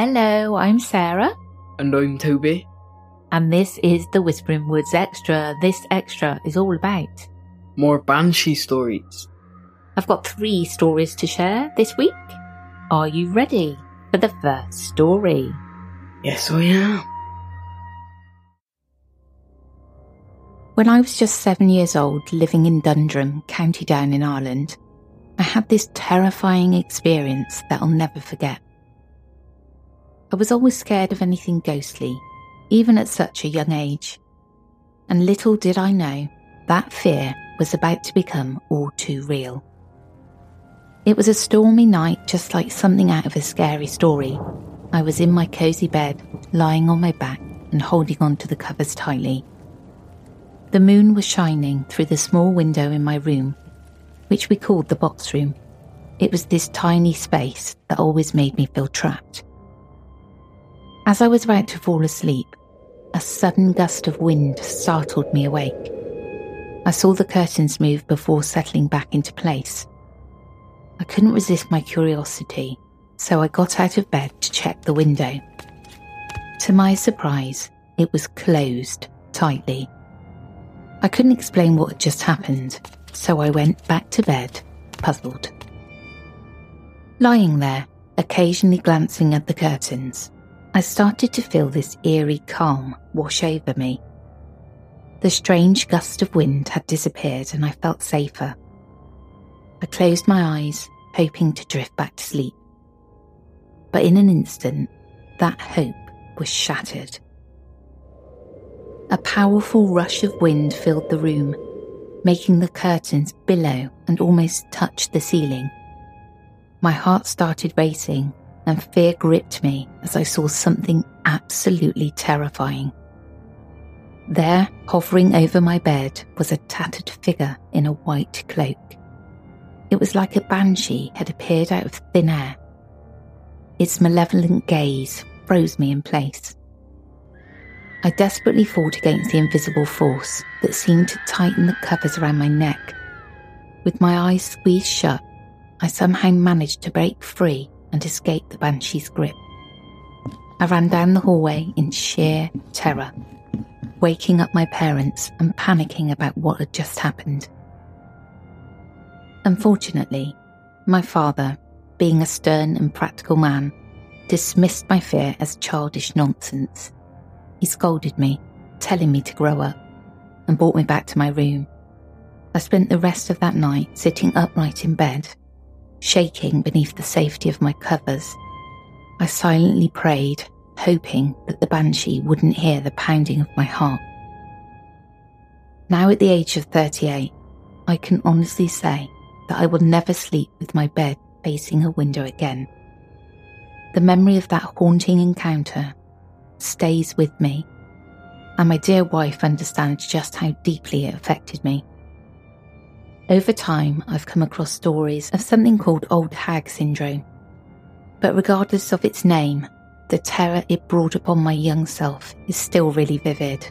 Hello, I'm Sarah, And I'm Tobie. and this is the Whispering Woods Extra. This extra is all about. More Banshee stories. I've got three stories to share this week. Are you ready for the first story? Yes, I am. When I was just seven years old, living in Dundrum, County Down in Ireland, I had this terrifying experience that I'll never forget. I was always scared of anything ghostly, even at such a young age. And little did I know that fear was about to become all too real. It was a stormy night, just like something out of a scary story. I was in my cosy bed, lying on my back and holding onto the covers tightly. The moon was shining through the small window in my room, which we called the box room. It was this tiny space that always made me feel trapped. As I was about to fall asleep, a sudden gust of wind startled me awake. I saw the curtains move before settling back into place. I couldn't resist my curiosity, so I got out of bed to check the window. To my surprise, it was closed tightly. I couldn't explain what had just happened, so I went back to bed, puzzled. Lying there, occasionally glancing at the curtains, I started to feel this eerie calm wash over me. The strange gust of wind had disappeared and I felt safer. I closed my eyes, hoping to drift back to sleep. But in an instant, that hope was shattered. A powerful rush of wind filled the room, making the curtains billow and almost touch the ceiling. My heart started racing and fear gripped me as I saw something absolutely terrifying. There, hovering over my bed, was a tattered figure in a white cloak. It was like a banshee had appeared out of thin air. Its malevolent gaze froze me in place. I desperately fought against the invisible force that seemed to tighten the covers around my neck. With my eyes squeezed shut, I somehow managed to break free and escape the banshee's grip. I ran down the hallway in sheer terror, waking up my parents and panicking about what had just happened. Unfortunately, my father, being a stern and practical man, dismissed my fear as childish nonsense. He scolded me, telling me to grow up, and brought me back to my room. I spent the rest of that night sitting upright in bed, shaking beneath the safety of my covers. I silently prayed, hoping that the banshee wouldn't hear the pounding of my heart. Now, at the age of 38, I can honestly say that I will never sleep with my bed facing a window again. The memory of that haunting encounter stays with me, and my dear wife understands just how deeply it affected me. Over time, I've come across stories of something called old hag syndrome. But regardless of its name, the terror it brought upon my young self is still really vivid.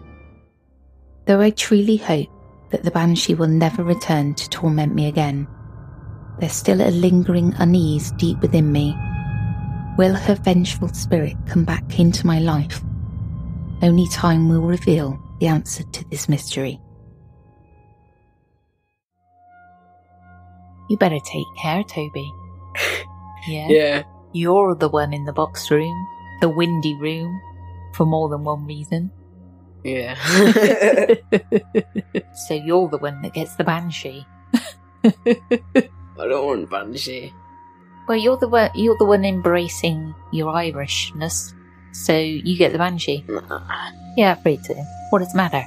Though I truly hope that the banshee will never return to torment me again, there's still a lingering unease deep within me. Will her vengeful spirit come back into my life? Only time will reveal the answer to this mystery. You better take care, Tobie. Yeah? Yeah. You're the one in the box room, the windy room, for more than one reason. Yeah. so you're the one that gets the banshee. I don't want Banshee. Well, you're the one. You're the one embracing your Irishness, so you get the banshee. Nah. Yeah, afraid to. What does the matter?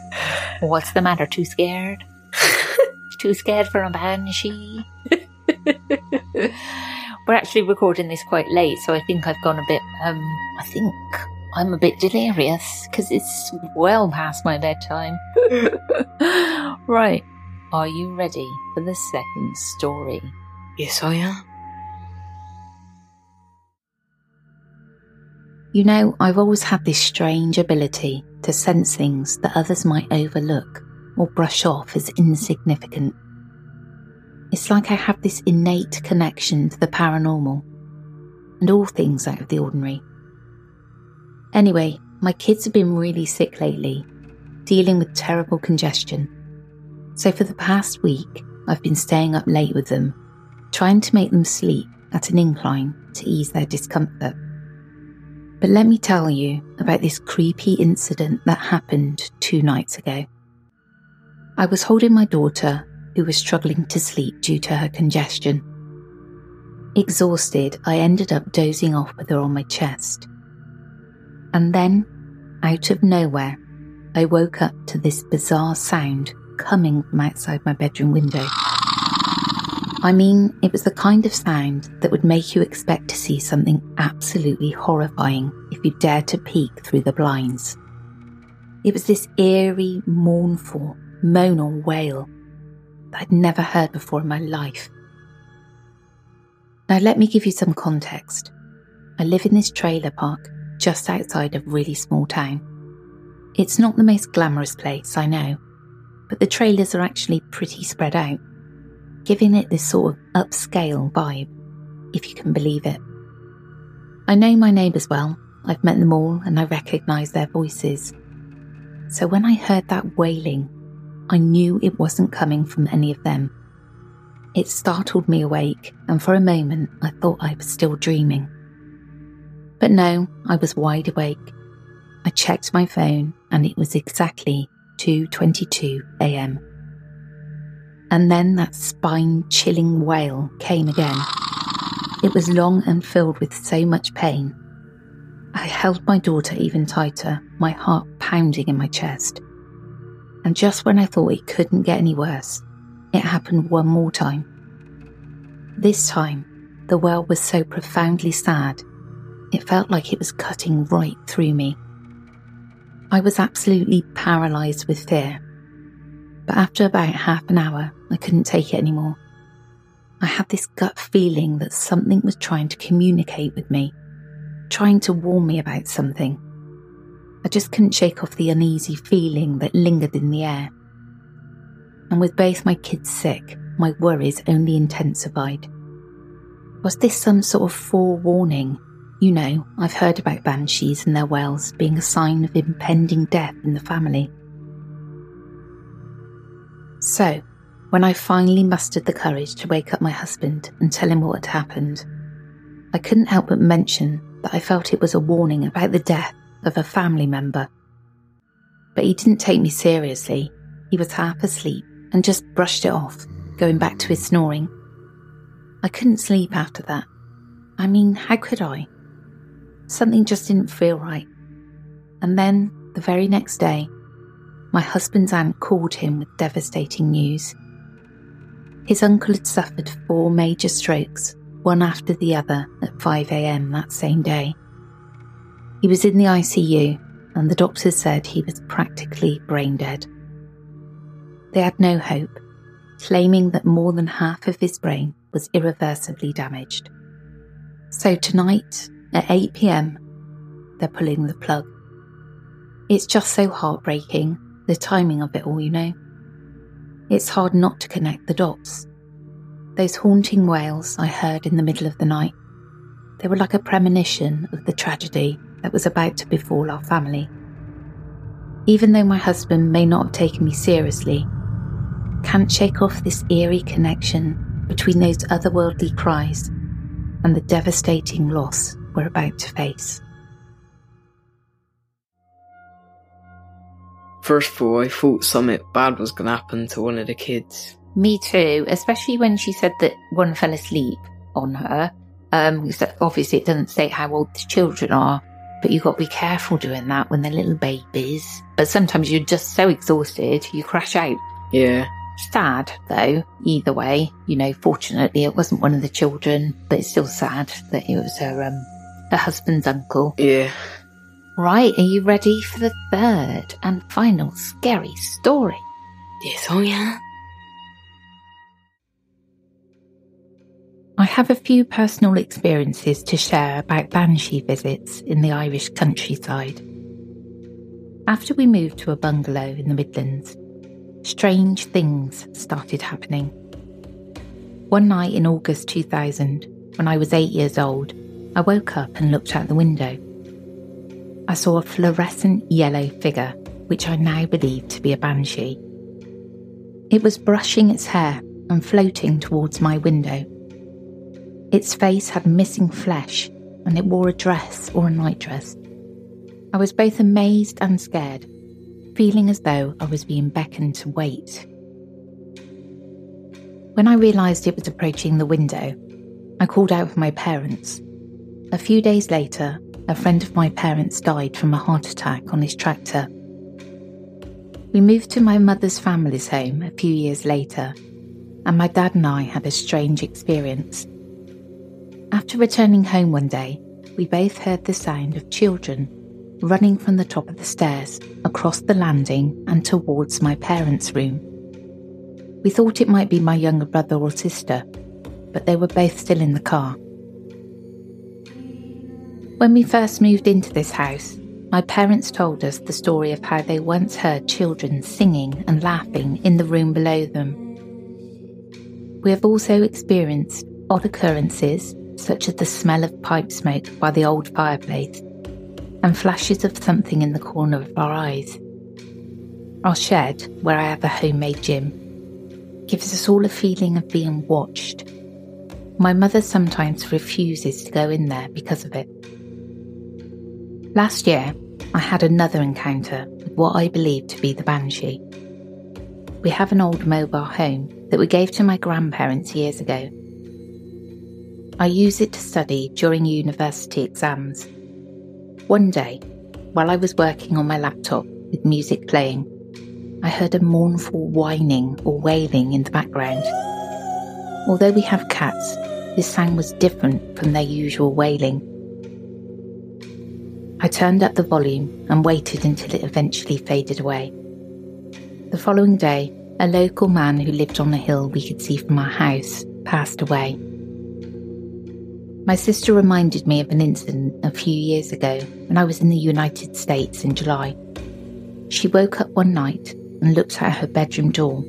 What's the matter? Too scared? Too scared for a banshee? We're actually recording this quite late, so I think I've gone a bit. Um, I think I'm a bit delirious because it's well past my bedtime. right, are you ready for the second story? Yes, I am. You know, I've always had this strange ability to sense things that others might overlook or brush off as insignificant. It's like I have this innate connection to the paranormal and all things out of the ordinary. Anyway, my kids have been really sick lately, dealing with terrible congestion. So for the past week, I've been staying up late with them, trying to make them sleep at an incline to ease their discomfort. But let me tell you about this creepy incident that happened two nights ago. I was holding my daughter, who was struggling to sleep due to her congestion. Exhausted, I ended up dozing off with her on my chest. And then, out of nowhere, I woke up to this bizarre sound coming from outside my bedroom window. I mean, it was the kind of sound that would make you expect to see something absolutely horrifying if you dared to peek through the blinds. It was this eerie, mournful, moan or wail that I'd never heard before in my life. Now, let me give you some context. I live in this trailer park just outside a really small town. It's not the most glamorous place, I know, but the trailers are actually pretty spread out giving it this sort of upscale vibe, if you can believe it. I know my neighbours well, I've met them all and I recognise their voices. So when I heard that wailing, I knew it wasn't coming from any of them. It startled me awake, and for a moment I thought I was still dreaming. But no, I was wide awake. I checked my phone and it was exactly 2:22 a.m. And then that spine chilling wail came again. It was long and filled with so much pain. I held my daughter even tighter, my heart pounding in my chest. And just when I thought it couldn't get any worse, it happened one more time. This time, the wail was so profoundly sad, it felt like it was cutting right through me. I was absolutely paralysed with fear but after about half an hour, I couldn't take it anymore. I had this gut feeling that something was trying to communicate with me, trying to warn me about something. I just couldn't shake off the uneasy feeling that lingered in the air. And with both my kids sick, my worries only intensified. Was this some sort of forewarning? You know, I've heard about banshees and their wails being a sign of impending death in the family. So, when I finally mustered the courage to wake up my husband and tell him what had happened, I couldn't help but mention that I felt it was a warning about the death of a family member. But he didn't take me seriously. He was half asleep and just brushed it off, going back to his snoring. I couldn't sleep after that. I mean, how could I? Something just didn't feel right. And then, the very next day, my husband's aunt called him with devastating news. His uncle had suffered four major strokes, one after the other, at 5am that same day. He was in the ICU, and the doctors said he was practically brain dead. They had no hope, claiming that more than half of his brain was irreversibly damaged. So tonight, at 8 pm, they're pulling the plug. It's just so heartbreaking, the timing of it all, you know. It's hard not to connect the dots. Those haunting wails I heard in the middle of the night, they were like a premonition of the tragedy that was about to befall our family. Even though my husband may not have taken me seriously, can't shake off this eerie connection between those otherworldly cries and the devastating loss we're about to face. First of all, I thought something bad was going to happen to one of the kids. Me too, especially when she said that one fell asleep on her. Um, obviously, it doesn't say how old the children are, but you've got to be careful doing that when they're little babies. But sometimes you're just so exhausted, you crash out. Yeah. Sad, though, either way. You know, fortunately, it wasn't one of the children, but it's still sad that it was her, um, her husband's uncle. Yeah. Right, are you ready for the third and final scary story? Yes, oh yeah. I have a few personal experiences to share about banshee visits in the Irish countryside. After we moved to a bungalow in the Midlands, strange things started happening. One night in August 2000, when I was eight years old, I woke up and looked out the window. I saw a fluorescent yellow figure, which I now believe to be a banshee. It was brushing its hair and floating towards my window. Its face had missing flesh, and it wore a dress or a nightdress. I was both amazed and scared, feeling as though I was being beckoned to wait. When I realised it was approaching the window, I called out for my parents. A few days later, a friend of my parents died from a heart attack on his tractor. We moved to my mother's family's home a few years later, and my dad and I had a strange experience. After returning home one day, we both heard the sound of children running from the top of the stairs across the landing and towards my parents' room. We thought it might be my younger brother or sister, but they were both still in the car. When we first moved into this house, my parents told us the story of how they once heard children singing and laughing in the room below them. We have also experienced odd occurrences, such as the smell of pipe smoke by the old fireplace, and flashes of something in the corner of our eyes. Our shed, where I have a homemade gym, gives us all a feeling of being watched. My mother sometimes refuses to go in there because of it. Last year, I had another encounter with what I believe to be the Banshee. We have an old mobile home that we gave to my grandparents years ago. I use it to study during university exams. One day, while I was working on my laptop with music playing, I heard a mournful whining or wailing in the background. Although we have cats, this sound was different from their usual wailing. I turned up the volume and waited until it eventually faded away. The following day, a local man who lived on a hill we could see from our house passed away. My sister reminded me of an incident a few years ago when I was in the United States in July. She woke up one night and looked at her bedroom door,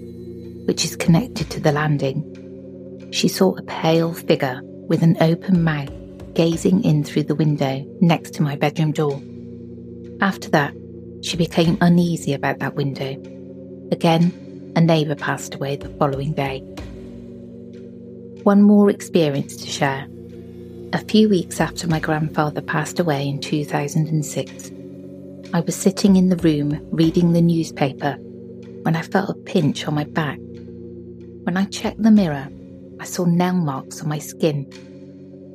which is connected to the landing. She saw a pale figure with an open mouth gazing in through the window next to my bedroom door. After that, she became uneasy about that window. Again, a neighbour passed away the following day. One more experience to share. A few weeks after my grandfather passed away in 2006, I was sitting in the room reading the newspaper when I felt a pinch on my back When I checked the mirror, I saw nail marks on my skin.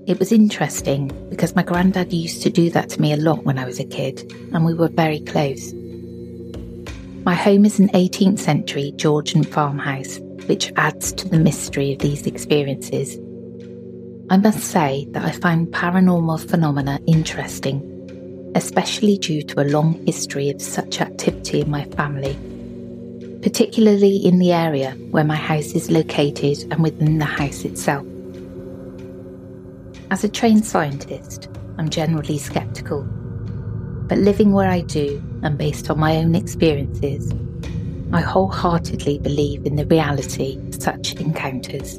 It was interesting because my granddad used to do that to me a lot when I was a kid, and we were very close. My home is an 18th century Georgian farmhouse, which adds to the mystery of these experiences. I must say that I find paranormal phenomena interesting, especially due to a long history of such activity in my family, particularly in the area where my house is located and within the house itself. As a trained scientist, I'm generally skeptical, but living where I do and based on my own experiences, I wholeheartedly believe in the reality of such encounters.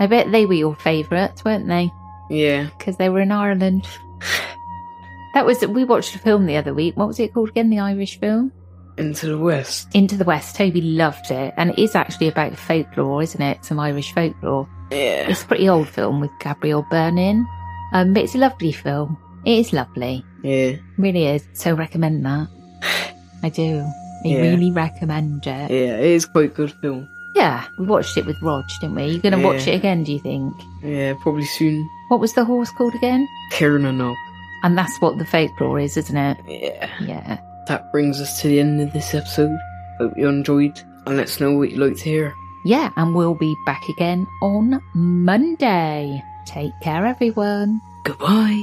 I bet they were your favourites, weren't they? Yeah. Because they were in Ireland. That was we watched a film the other week. What was it called again? The Irish film Into the West. Into the West. Tobie loved it, and it is actually about folklore, isn't it? Some Irish folklore. Yeah. It's a pretty old film with Gabriel Byrne um, but it's a lovely film. It is lovely, Yeah. really is. So recommend that. I do. I Yeah. really recommend it. Yeah, it is quite good film. Yeah, we watched it with Rog, didn't we? You're going to watch it again, do you think? Yeah, probably soon. What was the horse called again? Kieran and that's what the folklore is, isn't it? Yeah. Yeah. That brings us to the end of this episode. Hope you enjoyed and let us know what you'd like to hear. Yeah, and we'll be back again on Monday. Take care, everyone. Goodbye.